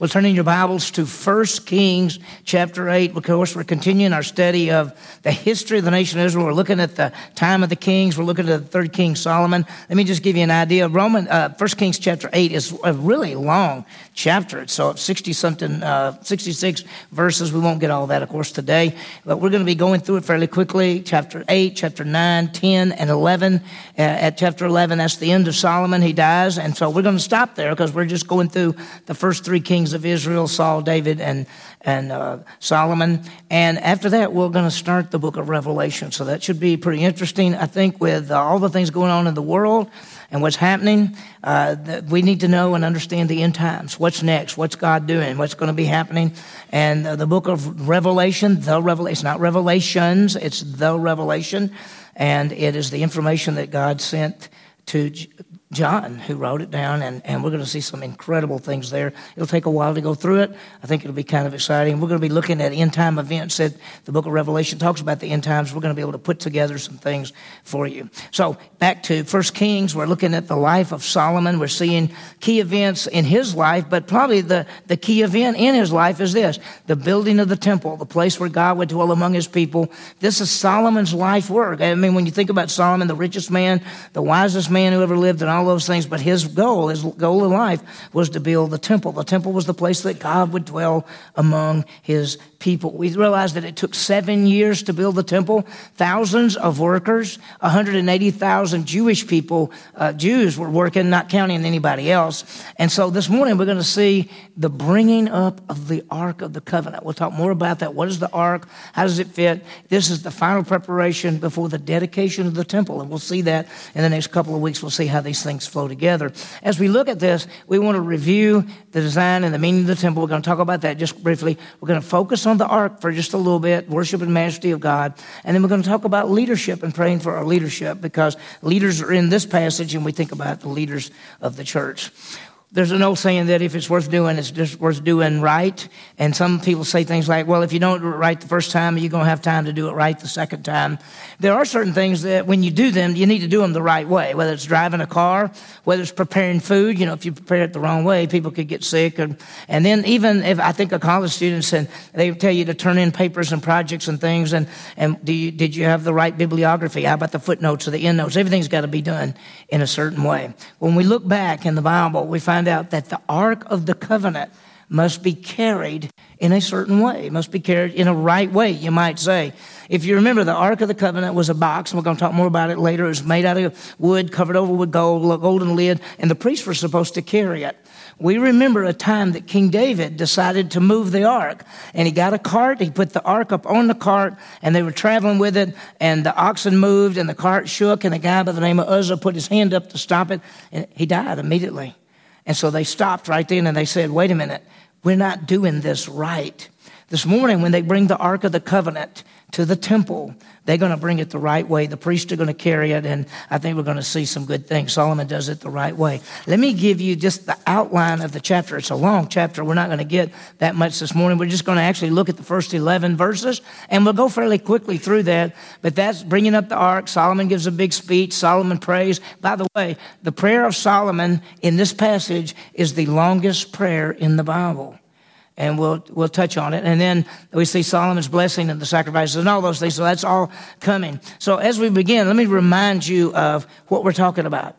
Well, turning your Bibles to 1 Kings chapter 8. Of course, we're continuing our study of the history of the nation of Israel. We're looking at the time of the kings. We're looking at the third king, Solomon. Let me just give you an idea. Roman, uh, 1 Kings chapter 8 is a really long chapter. It's so it's 60 something, uh, 66 verses. We won't get all that, of course, today, but we're going to be going through it fairly quickly. Chapter 8, chapter 9, 10, and 11. Uh, at chapter 11, that's the end of Solomon. He dies. And so we're going to stop there because we're just going through the first three kings of Israel, Saul, David, and, and uh, Solomon. And after that, we're going to start the book of Revelation. So that should be pretty interesting, I think, with uh, all the things going on in the world and what's happening. Uh, we need to know and understand the end times. What's next? What's God doing? What's going to be happening? And uh, the book of Revelation, the Revelation, it's not Revelations, it's the Revelation. And it is the information that God sent to John who wrote it down, and, and we're going to see some incredible things there. It'll take a while to go through it. I think it'll be kind of exciting. We're going to be looking at end time events that the book of Revelation talks about the end times. We're going to be able to put together some things for you. So back to First Kings, we're looking at the life of Solomon. We're seeing key events in his life, but probably the, the key event in his life is this the building of the temple, the place where God would dwell among his people. This is Solomon's life work. I mean, when you think about Solomon, the richest man, the wisest man who ever lived, and all those things, but his goal, his goal in life was to build the temple. The temple was the place that God would dwell among his people. We realized that it took seven years to build the temple, thousands of workers, 180,000 Jewish people, uh, Jews were working, not counting anybody else. And so this morning we're going to see the bringing up of the Ark of the Covenant. We'll talk more about that. What is the Ark? How does it fit? This is the final preparation before the dedication of the temple. And we'll see that in the next couple of weeks. We'll see how these things flow together. As we look at this, we want to review the design and the meaning of the temple. We're going to talk about that just briefly. We're going to focus on on the ark for just a little bit, worship and majesty of God. And then we're going to talk about leadership and praying for our leadership because leaders are in this passage and we think about the leaders of the church there's an old saying that if it's worth doing, it's just worth doing right. And some people say things like, well, if you don't do it right the first time, you're going to have time to do it right the second time. There are certain things that when you do them, you need to do them the right way, whether it's driving a car, whether it's preparing food. You know, if you prepare it the wrong way, people could get sick. And, and then even if I think a college student said, they tell you to turn in papers and projects and things. And, and do you, did you have the right bibliography? How about the footnotes or the endnotes? Everything's got to be done in a certain way. When we look back in the Bible, we find find out that the Ark of the Covenant must be carried in a certain way, must be carried in a right way, you might say. If you remember, the Ark of the Covenant was a box, and we're going to talk more about it later. It was made out of wood, covered over with gold, a golden lid, and the priests were supposed to carry it. We remember a time that King David decided to move the ark, and he got a cart. He put the ark up on the cart, and they were traveling with it. And the oxen moved, and the cart shook. And a guy by the name of Uzzah put his hand up to stop it, and he died immediately. And so they stopped right then and they said, wait a minute, we're not doing this right. This morning, when they bring the Ark of the Covenant to the temple, they're going to bring it the right way. The priests are going to carry it, and I think we're going to see some good things. Solomon does it the right way. Let me give you just the outline of the chapter. It's a long chapter. We're not going to get that much this morning. We're just going to actually look at the first 11 verses, and we'll go fairly quickly through that. But that's bringing up the ark. Solomon gives a big speech. Solomon prays. By the way, the prayer of Solomon in this passage is the longest prayer in the Bible and we'll we'll touch on it. And then we see Solomon's blessing and the sacrifices and all those things. So that's all coming. So as we begin, let me remind you of what we're talking about.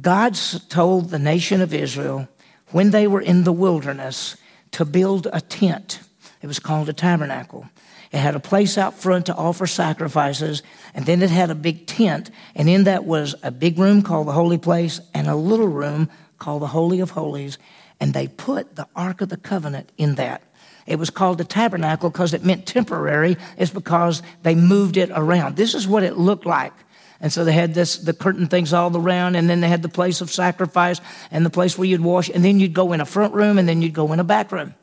God told the nation of Israel when they were in the wilderness to build a tent. It was called a tabernacle. It had a place out front to offer sacrifices, and then it had a big tent, and in that was a big room called the holy place and a little room called the Holy of Holies and they put the Ark of the Covenant in that. It was called the tabernacle because it meant temporary. It's because they moved it around. This is what it looked like. And so they had this, the curtain things all around, and then they had the place of sacrifice and the place where you'd wash, and then you'd go in a front room, and then you'd go in a back room.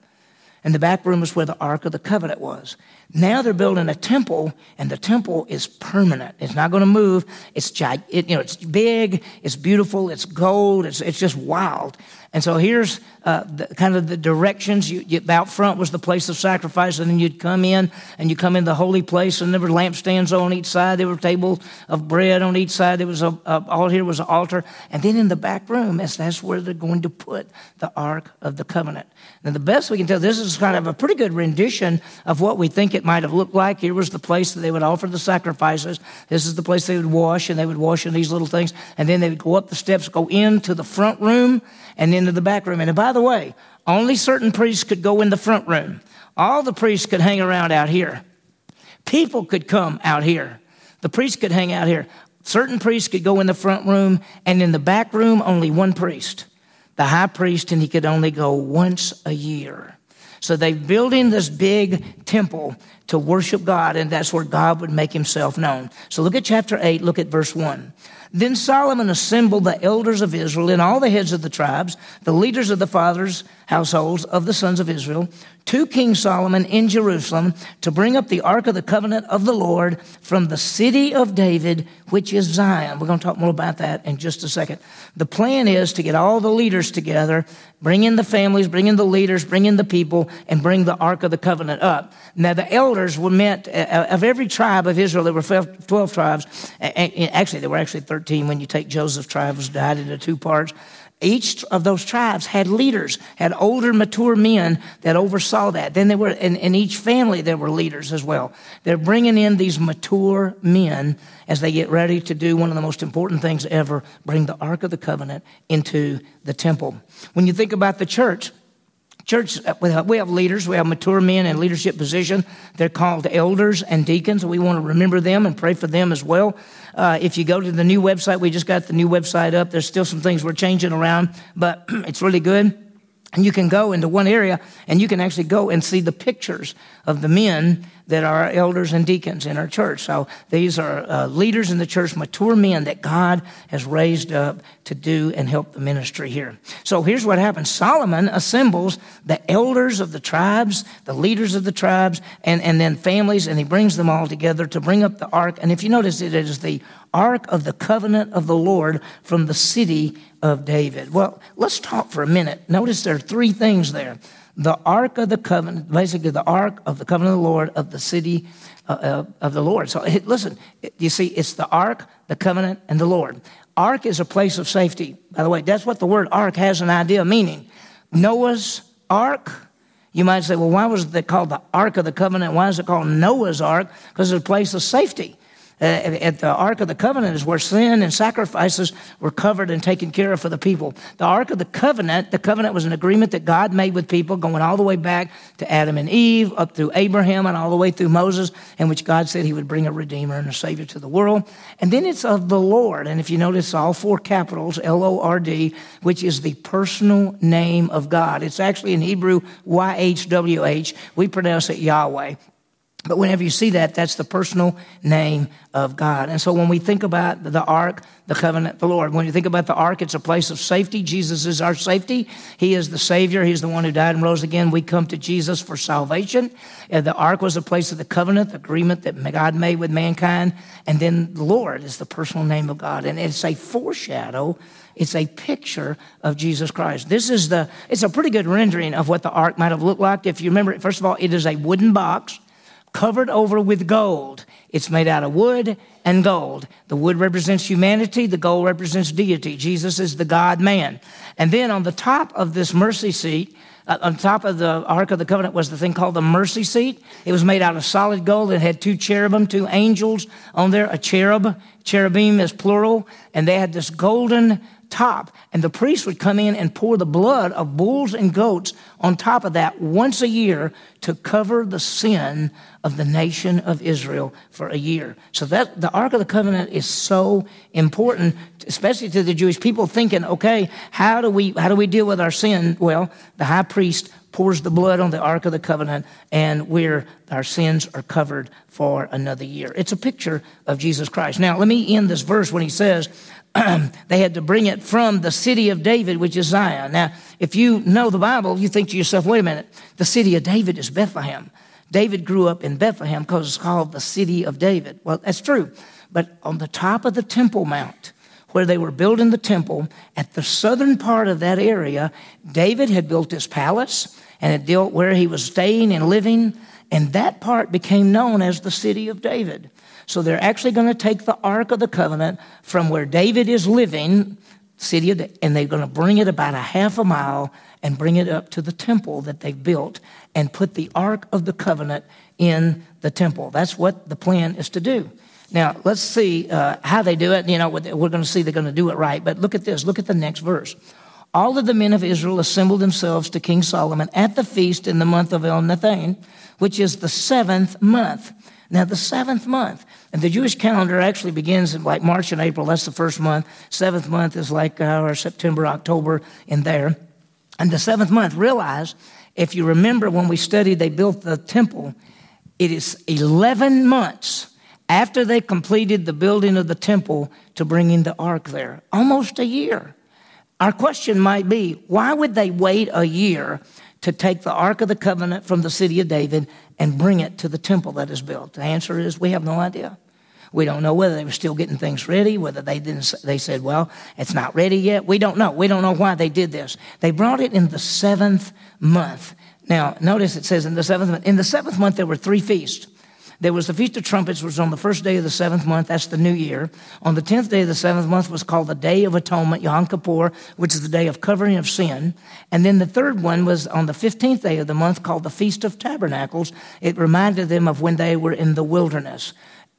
and the back room is where the Ark of the Covenant was. Now they're building a temple, and the temple is permanent. It's not going to move. It's it, you know, it's big, it's beautiful, it's gold, it's, it's just wild. And so here's uh, the, kind of the directions. You, you, out front was the place of sacrifice, and then you'd come in and you come in the holy place, and there were lampstands on each side. There were tables of bread on each side. There was a, a all here was an altar, and then in the back room, that's, that's where they're going to put the Ark of the Covenant. And the best we can tell, this is kind of a pretty good rendition of what we think it might have looked like. Here was the place that they would offer the sacrifices. This is the place they would wash, and they would wash in these little things, and then they would go up the steps, go into the front room and into the back room. And by the way, only certain priests could go in the front room. All the priests could hang around out here. People could come out here. The priests could hang out here. Certain priests could go in the front room, and in the back room, only one priest, the high priest, and he could only go once a year. So they're building this big temple to worship God, and that's where God would make himself known. So look at chapter 8, look at verse 1. Then Solomon assembled the elders of Israel and all the heads of the tribes, the leaders of the fathers' households of the sons of Israel, to King Solomon in Jerusalem to bring up the ark of the covenant of the Lord from the city of David, which is Zion. We're going to talk more about that in just a second. The plan is to get all the leaders together, bring in the families, bring in the leaders, bring in the people, and bring the ark of the covenant up. Now, the elders were meant uh, of every tribe of Israel. There were 12 tribes. Actually, there were actually 13 when you take Joseph's tribe was divided into two parts. Each of those tribes had leaders, had older, mature men that oversaw that. Then there were, in, in each family, there were leaders as well. They're bringing in these mature men as they get ready to do one of the most important things ever bring the Ark of the Covenant into the temple. When you think about the church, Church, uh, we have leaders, we have mature men in leadership position. They're called elders and deacons. We want to remember them and pray for them as well. Uh, if you go to the new website, we just got the new website up. There's still some things we're changing around, but it's really good. And you can go into one area and you can actually go and see the pictures of the men that are elders and deacons in our church. So these are uh, leaders in the church, mature men that God has raised up to do and help the ministry here. So here's what happens Solomon assembles the elders of the tribes, the leaders of the tribes, and, and then families, and he brings them all together to bring up the ark. And if you notice, it is the ark of the covenant of the Lord from the city of David. Well, let's talk for a minute. Notice there are three things there the ark of the covenant, basically the ark of the covenant of the Lord of the city uh, uh of the Lord. So listen, you see, it's the ark, the covenant, and the Lord. Ark is a place of safety. By the way, that's what the word ark has an idea meaning. Noah's ark. You might say, well, why was it called the Ark of the Covenant? Why is it called Noah's Ark? Because it's a place of safety. Uh, at the Ark of the Covenant is where sin and sacrifices were covered and taken care of for the people. The Ark of the Covenant, the covenant was an agreement that God made with people going all the way back to Adam and Eve, up through Abraham, and all the way through Moses, in which God said he would bring a Redeemer and a Savior to the world. And then it's of the Lord. And if you notice, all four capitals, L O R D, which is the personal name of God. It's actually in Hebrew, Y H W H. We pronounce it Yahweh. But whenever you see that, that's the personal name of God. And so when we think about the ark, the covenant, the Lord, when you think about the ark, it's a place of safety. Jesus is our safety. He is the Savior. He's the one who died and rose again. We come to Jesus for salvation. And the ark was a place of the covenant, the agreement that God made with mankind. And then the Lord is the personal name of God. And it's a foreshadow it's a picture of Jesus Christ. This is the, it's a pretty good rendering of what the ark might have looked like. If you remember, first of all, it is a wooden box covered over with gold. It's made out of wood and gold. The wood represents humanity, the gold represents deity. Jesus is the God man. And then on the top of this mercy seat, uh, on top of the Ark of the Covenant was the thing called the mercy seat. It was made out of solid gold. It had two cherubim, two angels on there, a cherub. Cherubim is plural. And they had this golden top. And the priest would come in and pour the blood of bulls and goats on top of that once a year to cover the sin of the nation of Israel for a year. So that the Ark of the Covenant is so important, especially to the Jewish people thinking, okay, how do we how do we deal with our sin? Well, the high priest pours the blood on the Ark of the Covenant, and we're, our sins are covered for another year. It's a picture of Jesus Christ. Now, let me end this verse when he says, they had to bring it from the city of David, which is Zion. Now, if you know the Bible, you think to yourself, wait a minute, the city of David is Bethlehem. David grew up in Bethlehem because it's called the city of David. Well, that's true. But on the top of the Temple Mount, where they were building the temple, at the southern part of that area, David had built his palace and it dealt where he was staying and living, and that part became known as the city of David. So they're actually going to take the Ark of the Covenant from where David is living, city of, and they're going to bring it about a half a mile and bring it up to the temple that they've built and put the Ark of the Covenant in the temple. That's what the plan is to do. Now, let's see uh, how they do it. You know, we're going to see they're going to do it right. But look at this. Look at the next verse all of the men of Israel assembled themselves to King Solomon at the feast in the month of Ethanim, which is the seventh month. Now, the seventh month, and the Jewish calendar actually begins in like March and April. That's the first month. Seventh month is like uh, our September, October in there. And the seventh month, realize if you remember when we studied, they built the temple, it is 11 months after they completed the building of the temple to bring in the ark there. Almost a year. Our question might be why would they wait a year to take the Ark of the Covenant from the city of David and bring it to the temple that is built? The answer is we have no idea. We don't know whether they were still getting things ready, whether they didn't, they said, well, it's not ready yet. We don't know. We don't know why they did this. They brought it in the seventh month. Now, notice it says in the seventh month. In the seventh month, there were three feasts. There was the Feast of Trumpets, which was on the first day of the seventh month. That's the new year. On the tenth day of the seventh month was called the Day of Atonement, Yom Kippur, which is the day of covering of sin. And then the third one was on the fifteenth day of the month called the Feast of Tabernacles. It reminded them of when they were in the wilderness.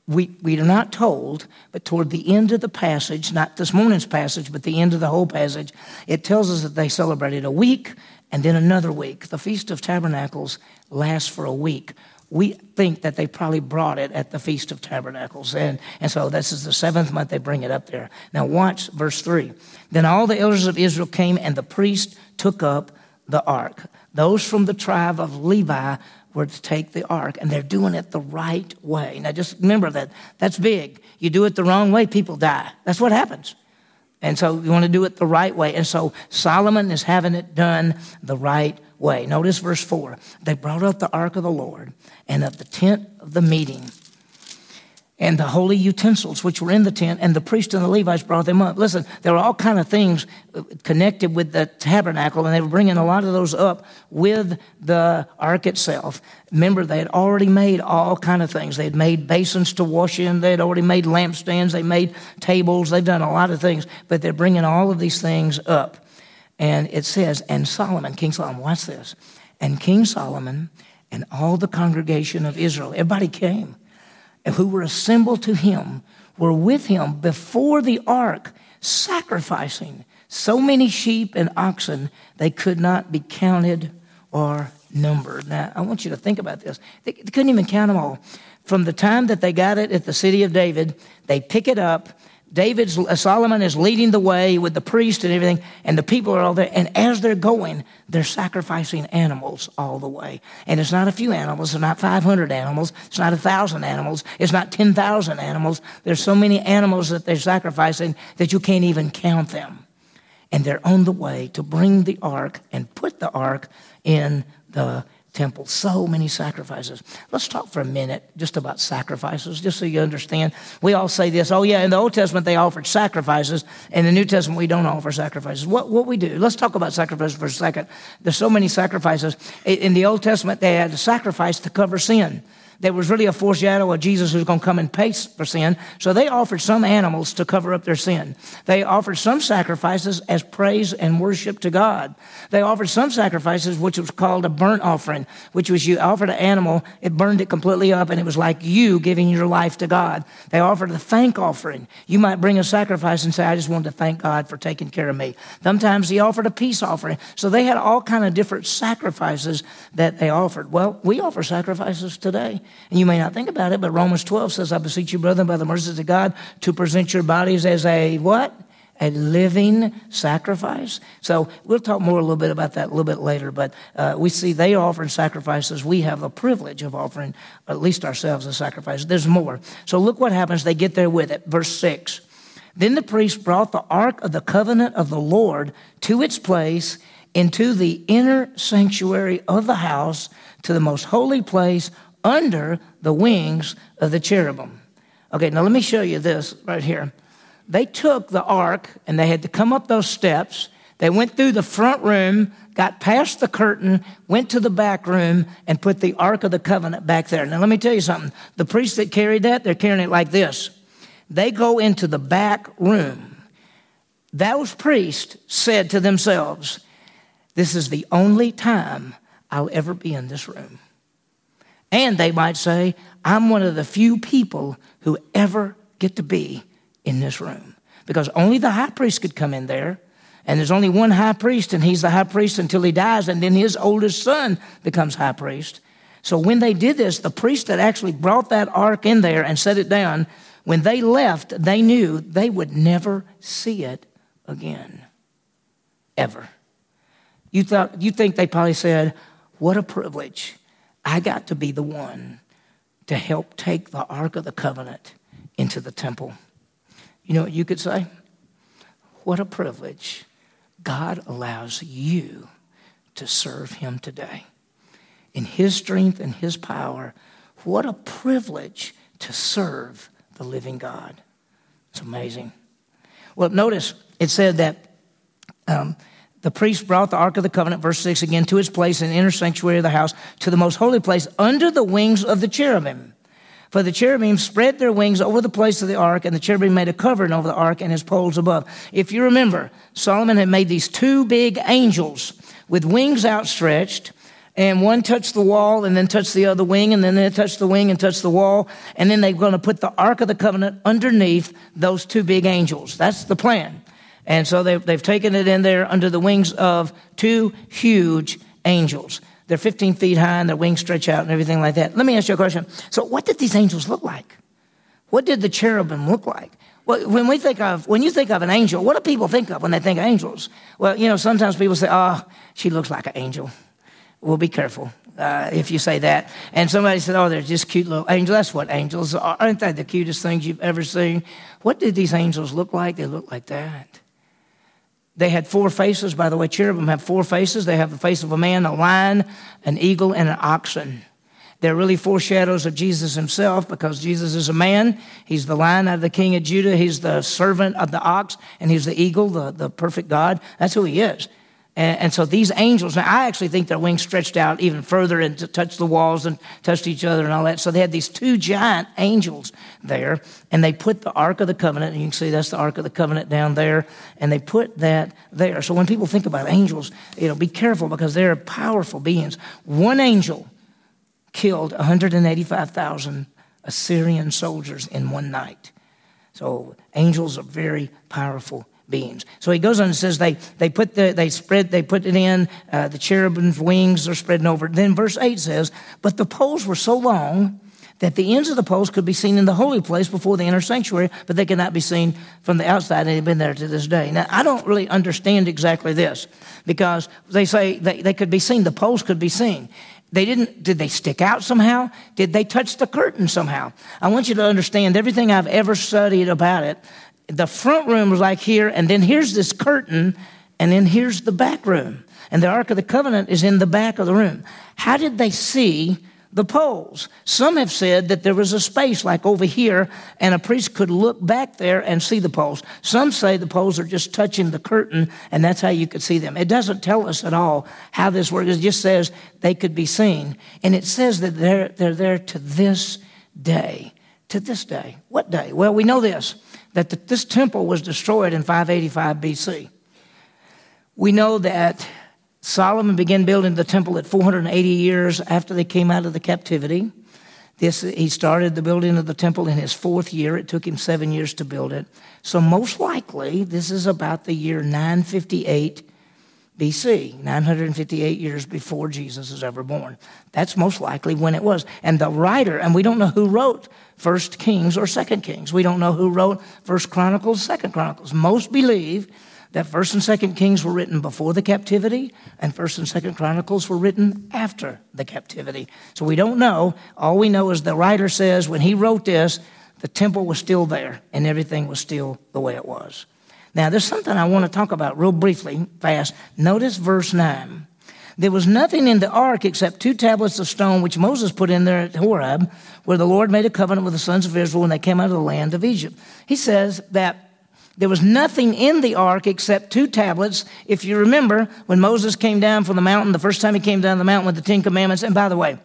We, we are not told, but toward the end of the passage, not this morning's passage, but the end of the whole passage, it tells us that they celebrated a week and then another week. The Feast of Tabernacles lasts for a week we think that they probably brought it at the Feast of Tabernacles. And, and so this is the seventh month they bring it up there. Now, watch verse 3. Then all the elders of Israel came, and the priest took up the ark. Those from the tribe of Levi were to take the ark, and they're doing it the right way. Now, just remember that that's big. You do it the wrong way, people die. That's what happens. And so you want to do it the right way. And so Solomon is having it done the right way. Notice verse 4. They brought out the ark of the Lord and of the tent of the meeting and the holy utensils which were in the tent and the priest and the levites brought them up. Listen there were all kind of things connected with the tabernacle and they were bringing a lot of those up with the ark itself. Remember they had already made all kind of things. They had made basins to wash in. They had already made lampstands. They made tables. They've done a lot of things but they're bringing all of these things up and it says, and Solomon, King Solomon, watch this. And King Solomon and all the congregation of Israel, everybody came, who were assembled to him, were with him before the ark, sacrificing so many sheep and oxen they could not be counted or numbered. Now, I want you to think about this. They, couldn't even count them all. From the time that they got it at the city of David, they pick it up, David's uh, Solomon is leading the way with the priest and everything, and the people are all there. And as they're going, they're sacrificing animals all the way. And it's not a few animals. It's not 500 animals. It's not a thousand animals. It's not 10,000 animals. There's so many animals that they're sacrificing that you can't even count them. And they're on the way to bring the ark and put the ark in the temple. So many sacrifices. Let's talk for a minute just about sacrifices, just so you understand. We all say this, oh yeah, in the Old Testament they offered sacrifices. In the New Testament we don't offer sacrifices. What, what we do, let's talk about sacrifices for a second. There's so many sacrifices. In the Old Testament they had a sacrifice to cover sin. There was really a foreshadow of Jesus who's going to come and pay for sin. So they offered some animals to cover up their sin. They offered some sacrifices as praise and worship to God. They offered some sacrifices, which was called a burnt offering, which was you offered an animal, it burned it completely up, and it was like you giving your life to God. They offered a thank offering. You might bring a sacrifice and say, I just wanted to thank God for taking care of me. Sometimes he offered a peace offering. So they had all kind of different sacrifices that they offered. Well, we offer sacrifices today. And you may not think about it, but Romans 12 says, I beseech you, brethren, by the mercies of God, to present your bodies as a what? A living sacrifice. So we'll talk more a little bit about that a little bit later, but uh, we see they offering sacrifices. We have the privilege of offering at least ourselves a sacrifice. There's more. So look what happens. They get there with it. Verse 6. Then the priest brought the ark of the covenant of the Lord to its place into the inner sanctuary of the house to the most holy place under the wings of the cherubim. Okay, now let me show you this right here. They took the ark and they had to come up those steps. They went through the front room, got past the curtain, went to the back room, and put the Ark of the Covenant back there. Now, let me tell you something. The priests that carried that, they're carrying it like this. They go into the back room. Those priests said to themselves, This is the only time I'll ever be in this room. And they might say, I'm one of the few people who ever get to be in this room. Because only the high priest could come in there. And there's only one high priest, and he's the high priest until he dies, and then his oldest son becomes high priest. So when they did this, the priest that actually brought that ark in there and set it down, when they left, they knew they would never see it again. Ever. You, thought, you think they probably said, What a privilege I got to be the one to help take the Ark of the Covenant into the temple. You know what you could say? What a privilege. God allows you to serve Him today. In His strength and His power, what a privilege to serve the living God. It's amazing. Well, notice it said that um, the priest brought the Ark of the Covenant, verse 6 again, to its place in the inner sanctuary of the house, to the most holy place, under the wings of the cherubim. For the cherubim spread their wings over the place of the ark, and the cherubim made a covering over the ark and his poles above. If you remember, Solomon had made these two big angels with wings outstretched, and one touched the wall and then touched the other wing, and then they touched the wing and touched the wall, and then they're going to put the ark of the covenant underneath those two big angels. That's the plan. And so they've, they've taken it in there under the wings of two huge angels. They're 15 feet high and their wings stretch out and everything like that. Let me ask you a question. So, what did these angels look like? What did the cherubim look like? Well, when we think of, when you think of an angel, what do people think of when they think of angels? Well, you know, sometimes people say, oh, she looks like an angel. Well, be careful uh, if you say that. And somebody said, oh, they're just cute little angels. That's what angels are. Aren't they the cutest things you've ever seen? What did these angels look like? They look like that. They had four faces. By the way, cherubim have four faces. They have the face of a man, a lion, an eagle, and an oxen. They're really foreshadows of Jesus himself because Jesus is a man. He's the lion of the king of Judah. He's the servant of the ox, and he's the eagle, the, the perfect God. That's who he is. And, and, so these angels, now I actually think their wings stretched out even further and touched the walls and touched each other and all that. So they had these two giant angels there, and they put the Ark of the Covenant, and you can see that's the Ark of the Covenant down there, and they put that there. So when people think about angels, you know, be careful because they're powerful beings. One angel killed 185,000 Assyrian soldiers in one night. So angels are very powerful beings. So he goes on and says they, they put the, they spread, they put it in, uh, the cherubim's wings are spreading over. Then verse 8 says, but the poles were so long that the ends of the poles could be seen in the holy place before the inner sanctuary, but they could not be seen from the outside, and they've been there to this day. Now, I don't really understand exactly this because they say they, they could be seen, the poles could be seen. They didn't, did they stick out somehow? Did they touch the curtain somehow? I want you to understand everything I've ever studied about it the front room was like here, and then here's this curtain, and then here's the back room. And the Ark of the Covenant is in the back of the room. How did they see the poles? Some have said that there was a space like over here, and a priest could look back there and see the poles. Some say the poles are just touching the curtain, and that's how you could see them. It doesn't tell us at all how this works. It just says they could be seen. And it says that they're, they're there to this day. To this day. What day? Well, we know this that the, this temple was destroyed in 585 BC. We know that Solomon began building the temple at 480 years after they came out of the captivity. This, he started the building of the temple in his fourth year. It took him seven years to build it. So, most likely, this is about the year 958 BC, 958 years before Jesus is ever born. That's most likely when it was. And the writer, and we don't know who wrote First Kings or Second Kings. We don't know who wrote First Chronicles, Second Chronicles. Most believe that First and Second Kings were written before the captivity, and First and Second Chronicles were written after the captivity. So we don't know. All we know is the writer says when he wrote this, the temple was still there and everything was still the way it was. Now, there's something I want to talk about real briefly, fast. Notice verse 9. There was nothing in the ark except two tablets of stone which Moses put in there at Horeb, where the Lord made a covenant with the sons of Israel when they came out of the land of Egypt. He says that there was nothing in the ark except two tablets. If you remember, when Moses came down from the mountain, the first time he came down the mountain with the Ten Commandments, and by the way,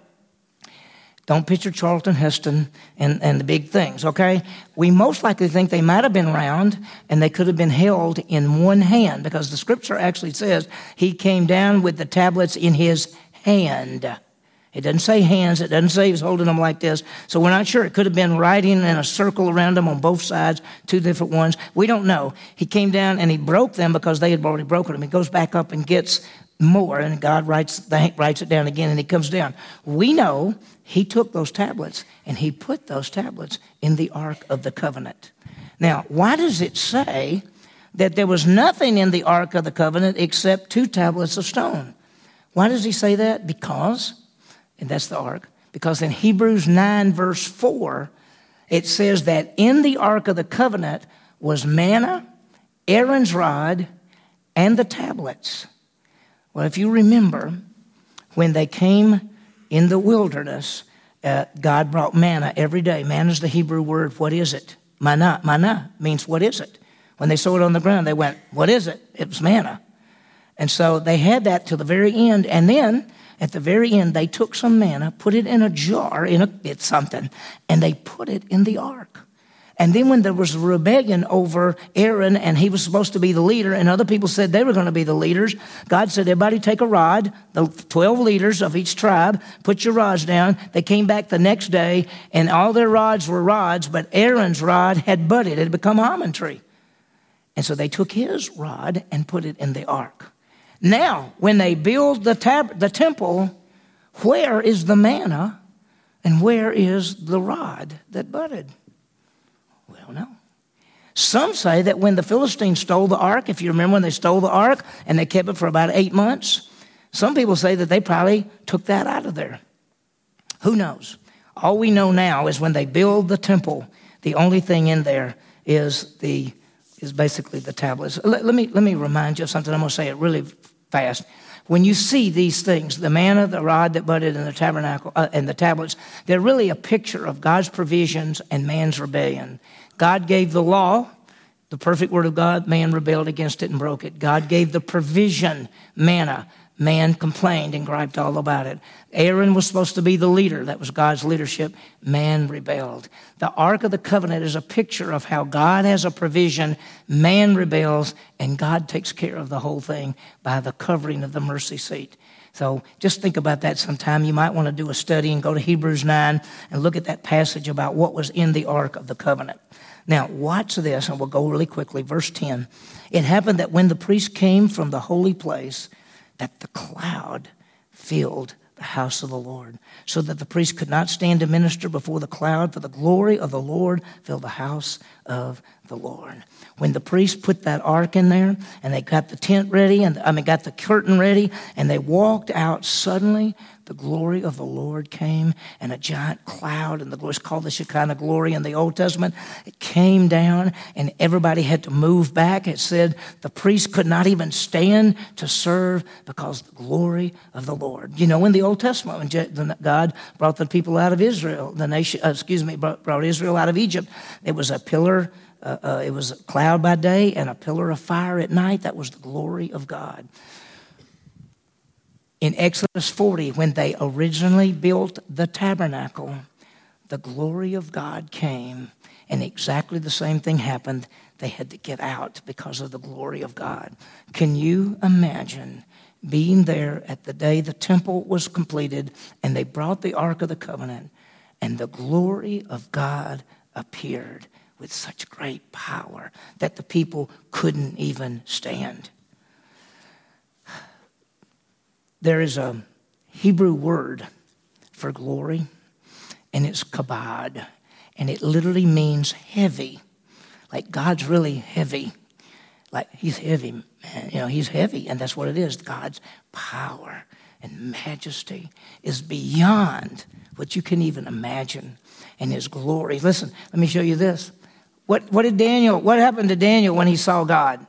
don't picture Charlton Heston and, and the big things, okay? We most likely think they might have been round and they could have been held in one hand because the scripture actually says he came down with the tablets in his hand. It doesn't say hands, it doesn't say he was holding them like this. So we're not sure. It could have been writing in a circle around them on both sides, two different ones. We don't know. He came down and he broke them because they had already broken them. He goes back up and gets more, and God writes, writes it down again, and he comes down. We know he took those tablets and he put those tablets in the Ark of the Covenant. Now, why does it say that there was nothing in the Ark of the Covenant except two tablets of stone? Why does he say that? Because, and that's the Ark, because in Hebrews 9, verse 4, it says that in the Ark of the Covenant was manna, Aaron's rod, and the tablets. Well, if you remember, when they came in the wilderness, uh, God brought manna every day. Manna is the Hebrew word, what is it? Manna. Manna means what is it? When they saw it on the ground, they went, What is it? It was manna. And so they had that till the very end. And then at the very end, they took some manna, put it in a jar, in a, something, and they put it in the ark. And then when there was a rebellion over Aaron and he was supposed to be the leader, and other people said they were going to be the leaders, God said, Everybody take a rod, the 12 leaders of each tribe, put your rods down. They came back the next day, and all their rods were rods, but Aaron's rod had budded, it had become a almond tree. And so they took his rod and put it in the ark. Now, when they build the, tab- the temple, where is the manna and where is the rod that budded? Well, no. Some say that when the Philistines stole the ark, if you remember when they stole the ark and they kept it for about eight months, some people say that they probably took that out of there. Who knows? All we know now is when they build the temple, the only thing in there is the is basically the tablets. Let, let me let me remind you of something. I'm going to say it really fast. When you see these things, the manna, the rod that budded, and the tabernacle uh, and the tablets, they're really a picture of God's provisions and man's rebellion. God gave the law, the perfect word of God, man rebelled against it and broke it. God gave the provision, manna. Man complained and griped all about it. Aaron was supposed to be the leader. That was God's leadership. Man rebelled. The Ark of the Covenant is a picture of how God has a provision, man rebels, and God takes care of the whole thing by the covering of the mercy seat. So just think about that sometime. You might want to do a study and go to Hebrews 9 and look at that passage about what was in the Ark of the Covenant. Now, watch this, and we'll go really quickly. Verse 10. It happened that when the priest came from the holy place, that the cloud filled the house of the Lord, so that the priest could not stand to minister before the cloud, for the glory of the Lord filled the house of the Lord. When the priest put that ark in there, and they got the tent ready, and I mean, got the curtain ready, and they walked out, suddenly the glory of the Lord came, and a giant cloud, and the glory is called the Shekinah glory in the Old Testament. It came down, and everybody had to move back. It said the priest could not even stand to serve because the glory of the Lord. You know, in the Old Testament, when God brought the people out of Israel, the nation, uh, excuse me, brought Israel out of Egypt, it was a pillar. Uh, uh, it was a cloud by day and a pillar of fire at night. That was the glory of God in Exodus 40, when they originally built the tabernacle, the glory of God came, and exactly the same thing happened. They had to get out because of the glory of God. Can you imagine being there at the day the temple was completed and they brought the Ark of the Covenant, and the glory of God appeared with such great power that the people couldn't even stand? There is a Hebrew word for glory, and it's kabod, and it literally means heavy. Like God's really heavy. Like he's heavy, man. You know, he's heavy, and that's what it is. God's power and majesty is beyond what you can even imagine, and his glory. Listen, let me show you this. What, what did Daniel, what happened to Daniel when he saw God?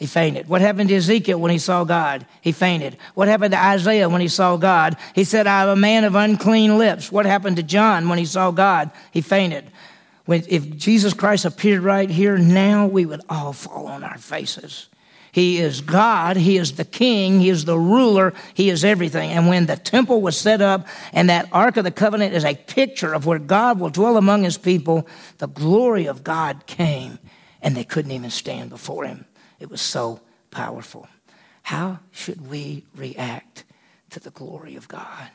He fainted. What happened to Ezekiel when he saw God? He fainted. What happened to Isaiah when he saw God? He said, I am a man of unclean lips. What happened to John when he saw God? He fainted. When, if Jesus Christ appeared right here now, we would all fall on our faces. He is God. He is the king. He is the ruler. He is everything. And when the temple was set up and that Ark of the Covenant is a picture of where God will dwell among his people, the glory of God came and they couldn't even stand before him. It was so powerful. How should we react to the glory of God?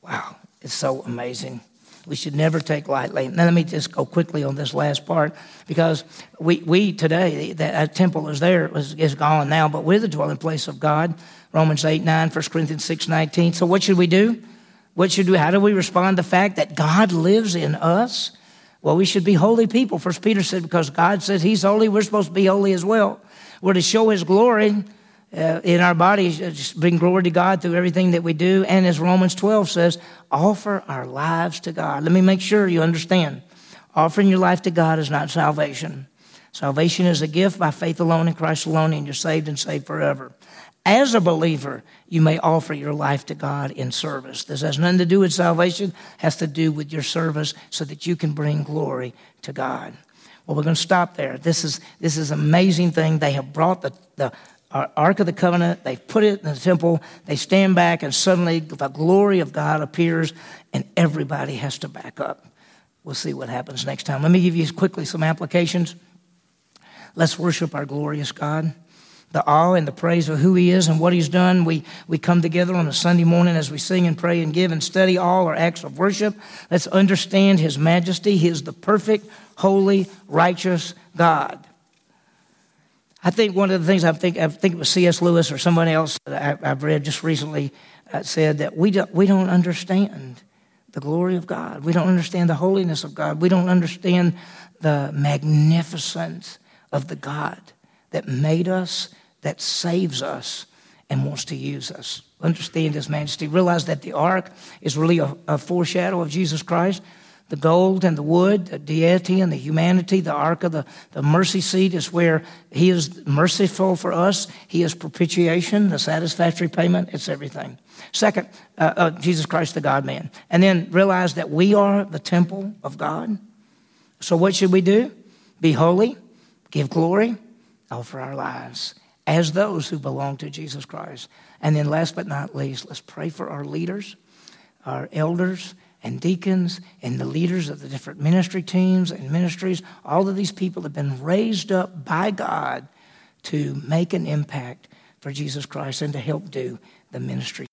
Wow, it's so amazing. We should never take lightly. Now, let me just go quickly on this last part because we, we today, that temple is there, is, is gone now, but we're the dwelling place of God. Romans 8 9, 1 Corinthians 6 19. So, what should we do? What should we, how do we respond to the fact that God lives in us? Well, we should be holy people. First Peter said, because God says He's holy, we're supposed to be holy as well. We're to show His glory uh, in our bodies, uh, bring glory to God through everything that we do. And as Romans 12 says, offer our lives to God. Let me make sure you understand. Offering your life to God is not salvation. Salvation is a gift by faith alone in Christ alone, and you're saved and saved forever. As a believer, you may offer your life to God in service. This has nothing to do with salvation, has to do with your service so that you can bring glory to God. Well, we're going to stop there. This is this is an amazing thing. They have brought the, the uh, Ark of the Covenant, they've put it in the temple, they stand back, and suddenly the glory of God appears, and everybody has to back up. We'll see what happens next time. Let me give you quickly some applications. Let's worship our glorious God the awe and the praise of who He is and what He's done. We, we come together on a Sunday morning as we sing and pray and give and study all our acts of worship. Let's understand His majesty. He is the perfect, holy, righteous God. I think one of the things I think, I think it was C.S. Lewis or somebody else that I, have read just recently uh, said that we don't, we don't understand the glory of God. We don't understand the holiness of God. We don't understand the magnificence of the God that made us that saves us and wants to use us. Understand His majesty. Realize that the ark is really a, a foreshadow of Jesus Christ. The gold and the wood, the deity and the humanity, the ark of the, the mercy seat is where He is merciful for us. He is propitiation, the satisfactory payment. It's everything. Second, uh, uh, Jesus Christ, the God man. And then realize that we are the temple of God. So, what should we do? Be holy, give glory, offer our lives as those who belong to Jesus Christ. And then, last but not least, let's pray for our leaders, our elders, and deacons, and the leaders of the different ministry teams and ministries. All of these people have been raised up by God to make an impact for Jesus Christ and to help do the ministry.